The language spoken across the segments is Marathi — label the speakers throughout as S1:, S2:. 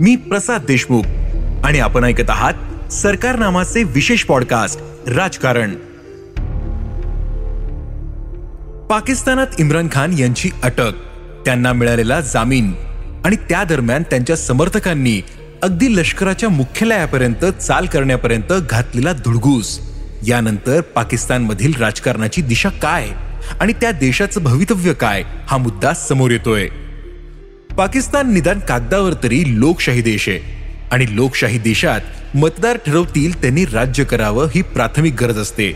S1: मी प्रसाद देशमुख. आणि आपण ऐकत आहात सरकार नामाचे विशेष पॉडकास्ट राजकारण. पाकिस्तानात इम्रान खान यांची अटक त्यांना मिळालेला जामीन आणि त्या दरम्यान त्यांच्या समर्थकांनी अगदी लष्कराच्या मुख्यालयापर्यंत चाल करण्यापर्यंत घातलेला धुडगूस यानंतर पाकिस्तानमधील राजकारणाची दिशा काय आणि त्या देशाचं भवितव्य काय हा मुद्दा समोर येतोय. पाकिस्तान निदान कागदावर तरी लोकशाही देश आहे. आणि लोकशाही देशात मतदार ठरवतील त्यांनी राज्य करावं ही प्राथमिक गरज असते.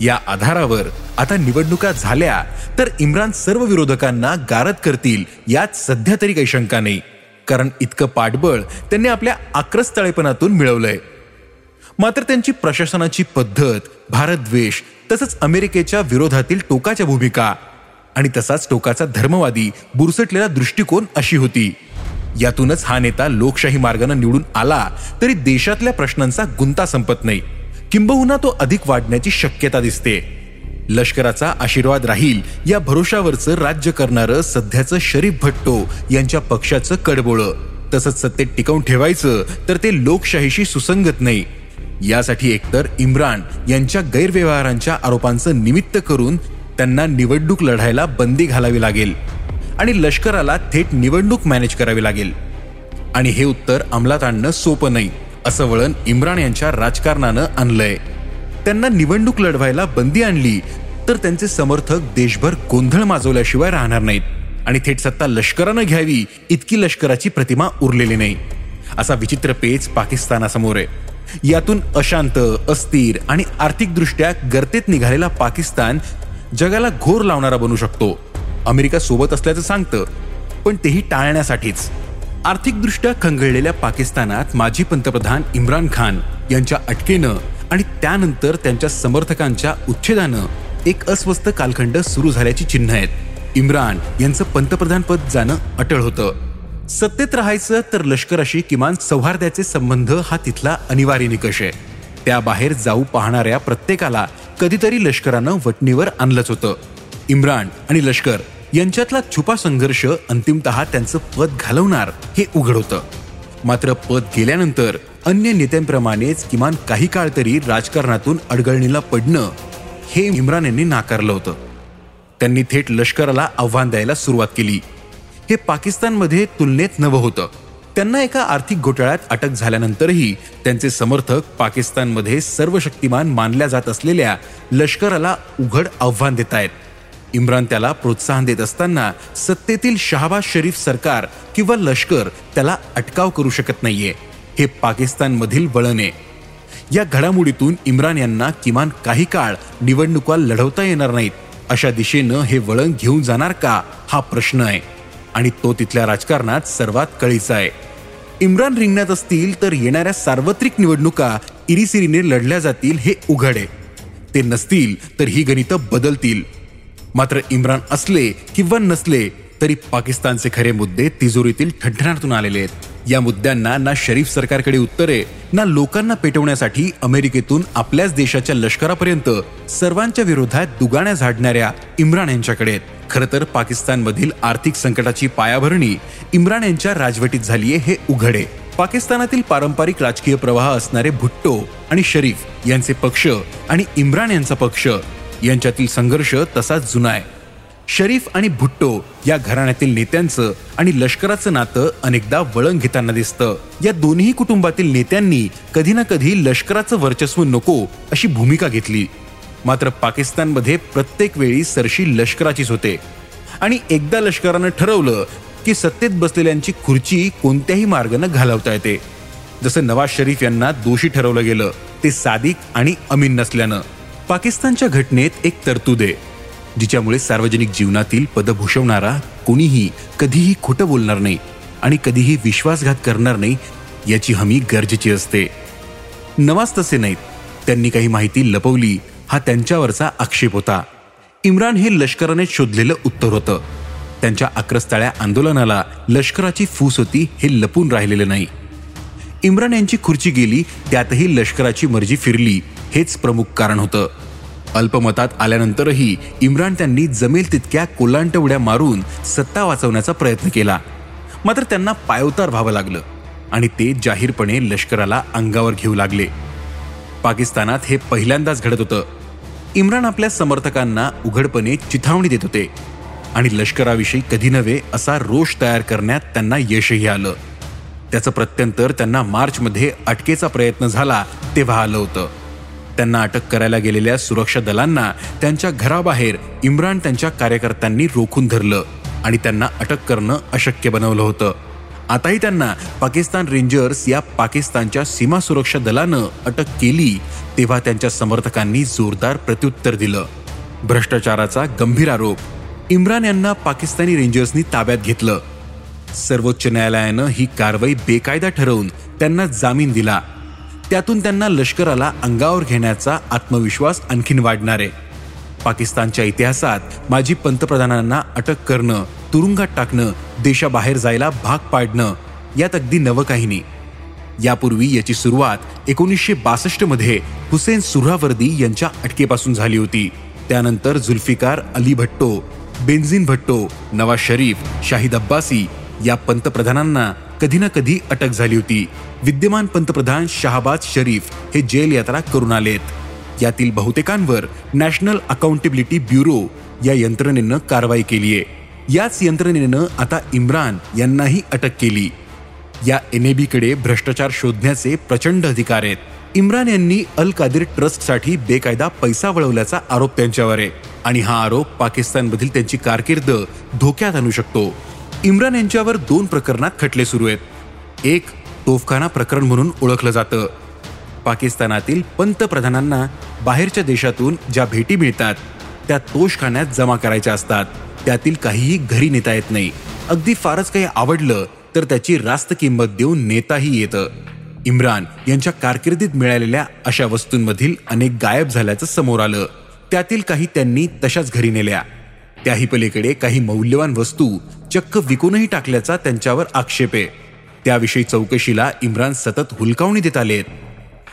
S1: या आधारावर आता निवडणुका झाल्या तर इम्रान सर्व विरोधकांना गारद करतील यात सध्या तरी काही शंका नाही. कारण इतकं पाठबळ त्यांनी आपल्या आक्रस्तळेपणातून मिळवलंय. मात्र त्यांची प्रशासनाची पद्धत भारतद्वेष तसंच अमेरिकेच्या विरोधातील टोकाच्या भूमिका आणि तसाच टोकाचा धर्मवादी बुरसटलेला दृष्टिकोन अशी होती. यातूनच हा नेता लोकशाही मार्गाने निवडून आला तरी देशातल्या प्रश्नांचा गुंता संपत नाही. किंबहुना तो अधिक वाढण्याची शक्यता दिसते. लष्कराचा आशीर्वाद राहील या भरोशावरचं राज्य करणारं सध्याचं शरीफ भट्टो यांच्या पक्षाचं कडबोळं. तसंच सत्तेत टिकवून ठेवायचं तर ते लोकशाहीशी सुसंगत नाही. यासाठी एकतर इम्रान यांच्या गैरव्यवहारांच्या आरोपांचं निमित्त करून त्यांना निवडणूक लढायला बंदी घालावी लागेल आणि लष्कराला थेट निवडणूक मॅनेज करावी लागेल. आणि हे उत्तर अंमलात आणणं सोपं नाही असं वळण इम्रान यांच्या राजकारणानं आणलंय. त्यांना निवडणूक लढवायला बंदी आणली तर त्यांचे समर्थक देशभर गोंधळ माजवल्याशिवाय राहणार नाहीत. आणि थेट सत्ता लष्करानं घ्यावी इतकी लष्कराची प्रतिमा उरलेली नाही. असा विचित्र पेच पाकिस्तानासमोर आहे. यातून अशांत अस्थिर आणि आर्थिकदृष्ट्या गर्तेत निघालेला पाकिस्तान जगाला घोर लावणारा बनू शकतो. अमेरिका सोबत असल्याचं सांगतं. पण तेही टाळण्यासाठीच. आर्थिकदृष्ट्या खंगळलेल्या पाकिस्तानात माजी पंतप्रधान इम्रान खान यांच्या अटकेनं आणि त्यानंतर त्यांच्या समर्थकांच्या उच्छेदानं एक अस्वस्थ कालखंड सुरू झाल्याची चिन्ह आहेत. इम्रान यांचं पंतप्रधान पद जाणं अटळ होतं. सत्तेत राहायचं तर लष्कराशी किमान सौहार्दाचे संबंध हा तिथला अनिवार्य निकष आहे. त्याबाहेर जाऊ पाहणाऱ्या प्रत्येकाला कधीतरी लष्करानं वटणीवर आणलंच होतं. इम्रान आणि लष्कर यांच्यातला छुपा संघर्ष अंतिमतः त्यांचं पद घालवणार हे उघड होतं. मात्र पद गेल्यानंतर अन्य नेत्यांप्रमाणेच किमान काही काळ तरी राजकारणातून अडगळणीला पडणं हे इम्रान यांनी नाकारलं होतं. त्यांनी थेट लष्कराला आव्हान द्यायला सुरुवात केली. हे पाकिस्तानमध्ये तुलनेत नवं होतं. त्यांना एका आर्थिक घोटाळ्यात अटक झाल्यानंतरही त्यांचे समर्थक पाकिस्तानमध्ये सर्व शक्तिमान मानल्या जात असलेल्या लष्कराला उघड आव्हान देत आहेत. इम्रान त्याला प्रोत्साहन देत असताना सत्तेतील शहाबाज शरीफ सरकार किंवा लष्कर त्याला अटकाव करू शकत नाहीये. हे पाकिस्तानमधील वळण आहे. या घडामोडीतून इम्रान यांना किमान काही काळ निवडणुका लढवता येणार नाहीत. अशा दिशेनं हे वळण घेऊन जाणार का? हा प्रश्न आहे. आणि तो तिथल्या राजकारणात सर्वात कळीचा आहे. इम्रान रिंगणात असतील तर येणाऱ्या सार्वत्रिक निवडणुका इरिसिरीने लढल्या जातील हे उघड आहे. ते नसतील तर ही गणितं बदलतील. मात्र इम्रान असले किंवा नसले तरी पाकिस्तानचे खरे मुद्दे तिजोरीतील ठणठणातून आलेले आहेत. या मुद्द्यांना ना शरीफ सरकारकडे उत्तरे ना लोकांना पेटवण्यासाठी अमेरिकेतून आपल्याच देशाच्या लष्करापर्यंत सर्वांच्या विरोधात दुगाण्या झाडणाऱ्या इम्रान यांच्याकडे आहेत. खरं तर पाकिस्तानमधील आर्थिक संकटाची पायाभरणी इम्रान यांच्या राजवटीत झालीये हे उघडे. पाकिस्तानातील पारंपरिक राजकीय प्रवाह असणारे भुट्टो आणि शरीफ यांचे पक्ष आणि इम्रान यांचा पक्ष यांच्यातील संघर्ष तसाच जुना आहे. शरीफ आणि भुट्टो या घराण्यातील नेत्यांचं आणि लष्कराचं नातं अनेकदा वळण घेताना दिसतं. या दोन्ही कुटुंबातील नेत्यांनी कधी ना कधी लष्कराचं वर्चस्व नको अशी भूमिका घेतली. मात्र पाकिस्तानमध्ये प्रत्येक वेळी सरशी लष्कराचीच होते. आणि एकदा लष्करानं ठरवलं की सत्तेत बसलेल्यांची खुर्ची कोणत्याही मार्गानं घालवता येते. जसं नवाज शरीफ यांना दोषी ठरवलं गेलं ते सादिक आणि अमीन नसल्यानं. पाकिस्तानच्या घटनेत एक तरतूद आहे जिच्यामुळे सार्वजनिक जीवनातील पद भूषवणारा कोणीही कधीही खोटं बोलणार नाही आणि कधीही विश्वासघात करणार नाही याची हमी गरजेची असते. नवाज तसे नाहीत त्यांनी काही माहिती लपवली हा त्यांच्यावरचा आक्षेप होता. इम्रान हे लष्कराने शोधलेलं उत्तर होतं. त्यांच्या आक्रस्ताळ्या आंदोलनाला लष्कराची फूस होती हे लपून राहिलेलं नाही. इम्रान यांची खुर्ची गेली त्यातही लष्कराची मर्जी फिरली हेच प्रमुख कारण होतं. अल्पमतात आल्यानंतरही इम्रान त्यांनी जमेल तितक्या कोलांट उड्या मारून सत्ता वाचवण्याचा प्रयत्न केला. मात्र त्यांना पायवतार व्हावं लागलं आणि ते जाहीरपणे लष्कराला अंगावर घेऊ लागले. पाकिस्तानात हे पहिल्यांदाच घडत होतं. इम्रान आपल्या समर्थकांना उघडपणे चिथावणी देत होते. आणि लष्कराविषयी कधी नव्हे असा रोष तयार करण्यात त्यांना यशही आलं. त्याचं प्रत्यंतर त्यांना मार्चमध्ये अटकेचा प्रयत्न झाला तेव्हा आलं होतं. त्यांना अटक करायला गेलेल्या सुरक्षा दलांना त्यांच्या घराबाहेर इम्रान त्यांच्या कार्यकर्त्यांनी रोखून धरलं. आणि त्यांना अटक करणं अशक्य बनवलं होतं. आताही त्यांना पाकिस्तान रेंजर्स या पाकिस्तानच्या सीमा सुरक्षा दलानं अटक केली तेव्हा त्यांच्या समर्थकांनी जोरदार प्रत्युत्तर दिलं. भ्रष्टाचाराचा गंभीर आरोप. इम्रान यांना पाकिस्तानी रेंजर्सनी ताब्यात घेतलं. सर्वोच्च न्यायालयानं ही कारवाई बेकायदा ठरवून त्यांना जामीन दिला. त्यातून त्यांना लष्कराला अंगावर घेण्याचा आत्मविश्वास आणखीन वाढणार. आहे पाकिस्तानच्या इतिहासात माजी पंतप्रधानांना अटक करणं तुरुंगात टाकणं देशाबाहेर जायला भाग पाडणं यात अगदी नवं काही नाही यापूर्वी याची सुरुवात एकोणीसशे बासष्टमध्ये हुसेन सुरावर्दी यांच्या अटकेपासून झाली होती. त्यानंतर जुल्फिकार अली भट्टो बेन्झिन भट्टो नवाज शरीफ शाहिद अब्बासी या पंतप्रधानांना कधी ना कधी अटक झाली होती. विद्यमान पंतप्रधान शहाबाज शरीफ हे जेल यात्रा करून आलेत. यातील बहुतेकांवर नॅशनल अकाउंटेबिलिटी ब्युरो या यंत्रणेनं कारवाई केली आहे याच यंत्रणेनं आता इम्रान यांनाही अटक केली. या एनएबीकडे भ्रष्टाचार शोधण्याचे प्रचंड अधिकार आहेत. इम्रान यांनी अल कादिर ट्रस्टसाठी बेकायदा पैसा वळवल्याचा आरोप त्यांच्यावर आहे. आणि हा आरोप पाकिस्तानमधील त्यांची कारकीर्द धोक्यात आणू शकतो. इम्रान यांच्यावर दोन प्रकरणात खटले सुरू आहेत. एक तोफखाना प्रकरण म्हणून ओळखलं जातं. पाकिस्तानातील पंतप्रधानांना बाहेरच्या देशातून ज्या भेटी मिळतात त्या तोषखान्यात जमा करायच्या असतात. त्यातील काहीही घरी नेता येत नाही. अगदी फारच काही आवडलं तर त्याची रास्त किंमत देऊन नेताही येतं. इम्रान यांच्या कारकिर्दीत मिळालेल्या अशा वस्तूंमधील अनेक गायब झाल्याचं समोर आलं. त्यातील काही त्यांनी तशाच घरी नेल्या. त्याही पलीकडे काही मौल्यवान वस्तू चक्क विकूनही टाकल्याचा त्यांच्यावर आक्षेप आहे. त्याविषयी चौकशीला इम्रान सतत हुलकावणी देत आलेत.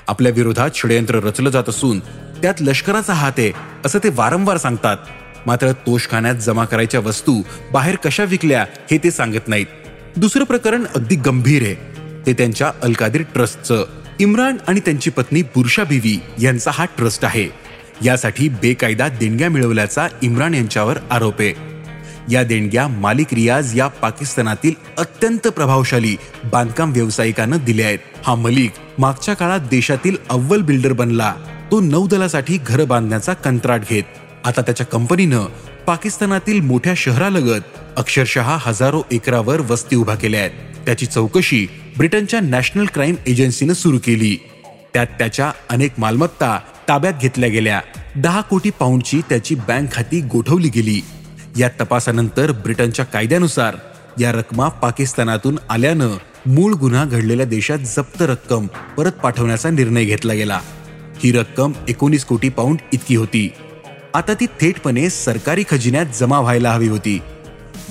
S1: आपल्या विरोधात षडयंत्र रचलं जात असून त्यात लष्कराचा हात आहे असं ते वारंवार सांगतात. मात्र तोषखान्यात जमा करायच्या वस्तू बाहेर कशा विकल्या हे ते सांगत नाहीत. दुसरं प्रकरण अगदी गंभीर आहे. ते त्यांच्या अलकादीर ट्रस्टचं इम्रान आणि त्यांची पत्नी बुरशा बिवी यांचा हा ट्रस्ट आहे. यासाठी बेकायदा देणग्या मिळवल्याचा इम्रान यांच्यावर आरोप आहे. या देणग्या मालिक रियाज या पाकिस्तानातील अत्यंत प्रभावशाली बांधकाम व्यावसायिकानं दिल्या आहेत. हा मलिक मागच्या काळात देशातील अव्वल बिल्डर बनला. तो नौदलासाठी घर बांधण्याचा कंत्राट घेत. आता त्याच्या कंपनीनं पाकिस्तानातील मोठ्या शहरालगत अक्षरशः हजारो एकरावर वस्ती उभा केल्या आहेत. त्याची चौकशी ब्रिटनच्या नॅशनल क्राईम एजन्सीनं सुरू केली. त्यात त्याच्या अनेक मालमत्ता ताब्यात घेतल्या गेल्या. दहा कोटी पाऊंडची त्याची बँक खाती गोठवली गेली. या तपासानंतर ब्रिटनच्या कायद्यानुसार या रकमा पाकिस्तानातून आल्यानं मूळ गुन्हा घडलेल्या देशात जप्त रक्कम परत पाठवण्याचा निर्णय घेतला गेला. ही रक्कम एकोणीस कोटी पाऊंड इतकी होती. आता ती थेटपणे सरकारी खजिन्यात जमा व्हायला हवी होती.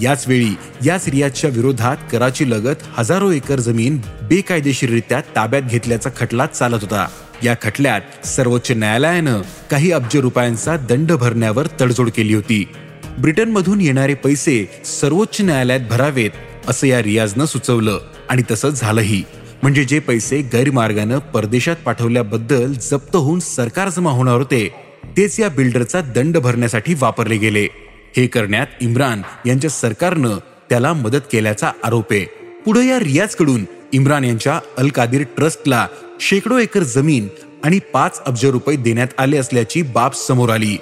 S1: याच वेळी याच रियाजच्या विरोधात कराची लगत हजारो एकर जमीन बेकायदेशीररित्या ताब्यात घेतल्याचा खटला चालत होता. या खटल्यात सर्वोच्च न्यायालयानं काही अब्ज रुपयांचा दंड भरण्यावर तडजोड केली होती. ब्रिटनमधून येणारे पैसे सर्वोच्च न्यायालयात भरावेत असं या रियाजनं सुचवलं आणि तसं झालंही. म्हणजे जे पैसे गैरमार्गानं परदेशात पाठवल्याबद्दल जप्त होऊन सरकार जमा होणार होते तेच या बिल्डरचा दंड भरण्यासाठी वापरले गेले. हे करण्यात इम्रान यांच्या सरकारनं त्याला मदत केल्याचा आरोप आहे. पुढे या रियाजकडून इम्रान यांच्या अल कादीर ट्रस्टला शेकडो एकर जमीन आणि पाच अब्ज रुपये देण्यात आले असल्याची बाब समोर आली.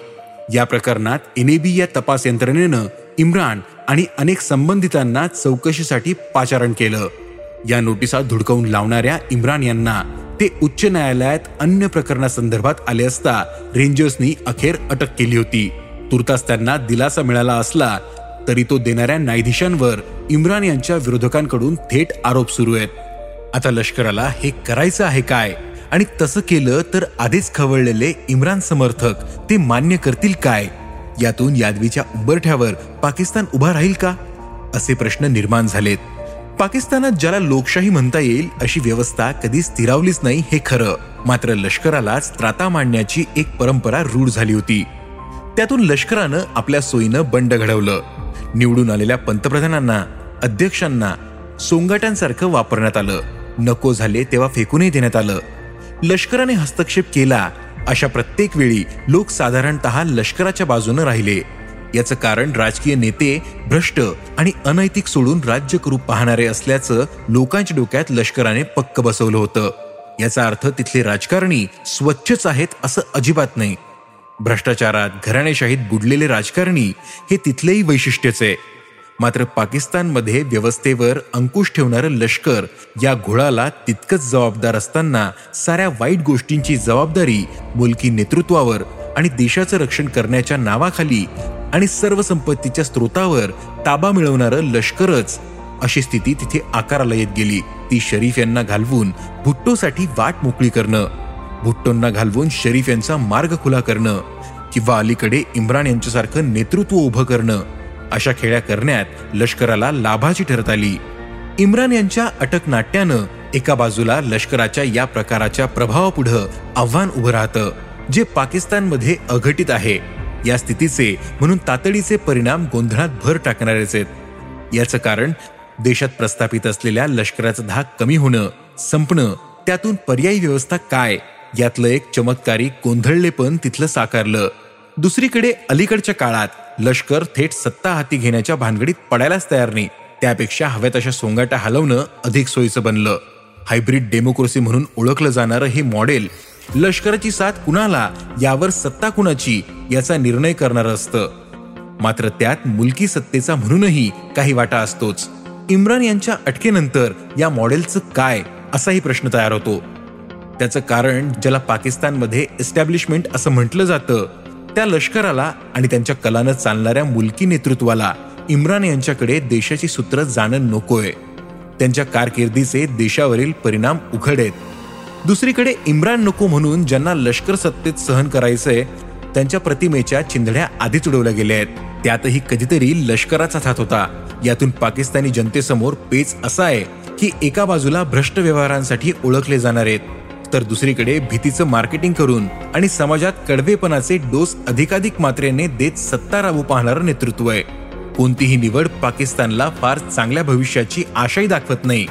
S1: या प्रकरणात एनएबी या तपास यंत्रणेनं इम्रान आणि अनेक संबंधितांना चौकशीसाठी पाचारण केलं. या नोटिसा धुडकवून लावणाऱ्या इम्रान यांना ते उच्च न्यायालयात अन्य प्रकरणासंदर्भात आले असता रेंजर्सनी अखेर अटक केली होती. तुर्तास त्यांना दिलासा मिळाला असला तरी तो देणाऱ्या न्यायाधीशांवर इम्रान यांच्या विरोधकांकडून थेट आरोप सुरू आहेत. आता लष्कराला हे करायचं आहे काय? आणि तसं केलं तर आधीच खवळलेले इम्रान समर्थक ते मान्य करतील काय? यातून यादवीच्या उंबरठ्यावर पाकिस्तान उभा राहील का? असे प्रश्न निर्माण झालेत. पाकिस्तानात ज्याला लोकशाही म्हणता येईल अशी व्यवस्था कधी स्थिरावलीच नाही हे खरं. मात्र लष्करालाच त्राता मांडण्याची एक परंपरा रूढ झाली होती. त्यातून लष्करानं आपल्या सोयीनं बंड घडवलं. निवडून आलेल्या पंतप्रधानांना अध्यक्षांना सोंगाट्यांसारखं वापरण्यात आलं. नको झाले तेव्हा फेकूनही देण्यात आलं. लष्कराने हस्तक्षेप केला अशा प्रत्येक वेळी लोक साधारणतः लष्कराच्या बाजूनं राहिले. याचं कारण राजकीय नेते भ्रष्ट आणि अनैतिक सोडून राज्य करू पाहणारे असल्याचं लोकांच्या डोक्यात लष्कराने पक्क बसवलं होतं. याचा अर्थ तिथले राजकारणी स्वच्छच आहेत असं अजिबात नाही. भ्रष्टाचारात घराणेशाहीत बुडलेले राजकारणी हे तिथलेही वैशिष्ट्यच आहे. मात्र पाकिस्तानमध्ये व्यवस्थेवर अंकुश ठेवणारं लष्कर या घोळाला तितकंच जबाबदार असताना साऱ्या वाईट गोष्टींची जबाबदारी मुलकी नेतृत्वावर आणि देशाचं रक्षण करण्याच्या नावाखाली आणि सर्व संपत्तीच्या स्रोतावर ताबा मिळवणारं लष्करच अशी स्थिती तिथे आकाराला येत गेली. ती शरीफ यांना घालवून भुट्टोसाठी वाट मोकळी करणं भुट्टोंना घालवून शरीफ यांचा मार्ग खुला करणं किंवा अलीकडे इम्रान यांच्यासारखं नेतृत्व उभं करणं अशा खेळ्या करण्यात लष्कराला लाभाची ठरत आली. इम्रान यांच्या अटक नाट्यानं एका बाजूला लष्कराच्या या प्रकाराच्या प्रभावापुढं आव्हान उभं राहतं जे पाकिस्तानमध्ये अघटित आहे. या स्थितीचे म्हणून तातडीचे परिणाम गोंधळात भर टाकणारेच आहेत. याचं कारण देशात प्रस्थापित असलेल्या लष्कराचा धाक कमी होणं संपणं त्यातून पर्यायी व्यवस्था काय यातलं एक चमत्कारी गोंधळलेपण तिथलं साकारलं. दुसरीकडे अलीकडच्या काळात लष्कर थेट सत्ता हाती घेण्याच्या भानगडीत पडायलाच तयार नाही. त्यापेक्षा हव्या तशा सोंगाटा हलवणं अधिक सोयीचं बनलं. हायब्रिड डेमोक्रेसी म्हणून ओळखलं जाणारं हे मॉडेल लष्कराची साथ कुणाला? यावर सत्ता कुणाची? याचा निर्णय करणारं असतं. मात्र त्यात मुलकी सत्तेचा म्हणूनही काही वाटा असतोच. इम्रान यांच्या अटकेनंतर या मॉडेलचं काय? असाही प्रश्न तयार होतो. त्याचं कारण ज्याला पाकिस्तानमध्ये एस्टॅब्लिशमेंट असं म्हटलं जातं त्या लष्कराला आणि त्यांच्या कलानं चालणाऱ्या मुलकी नेतृत्वाला इम्रान यांच्याकडे देशाची सूत्र जाणं नकोय. त्यांच्या कारकिर्दीचे देशावरील परिणाम उघड आहेत दुसरीकडे इम्रान नको म्हणून ज्यांना लष्कर सत्तेत सहन करायचंय त्यांच्या प्रतिमेच्या चिंधड्या आधीच उडवल्या गेल्या आहेत. त्यातही कधीतरी लष्कराचा हात होता. यातून पाकिस्तानी जनतेसमोर पेच असा आहे की एका बाजूला भ्रष्ट व्यवहारांसाठी ओळखले जाणार आहेत. तर दुसरीकडे भीतीचं मार्केटिंग करून आणि समाजात कडवेपणाचे डोस अधिकाधिक मात्रेने देत सत्ता राबू पाहणारं नेतृत्व आहे. कोणतीही निवड पाकिस्तानला फार चांगल्या भविष्याची आशाही दाखवत नाही.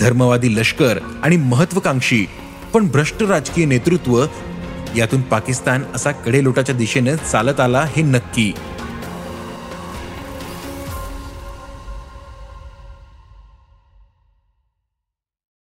S1: धर्मवादी लष्कर आणि महत्वाकांक्षी पण भ्रष्ट राजकीय नेतृत्व यातून पाकिस्तान असा कडेलोटाच्या दिशेनं चालत आला हे नक्की.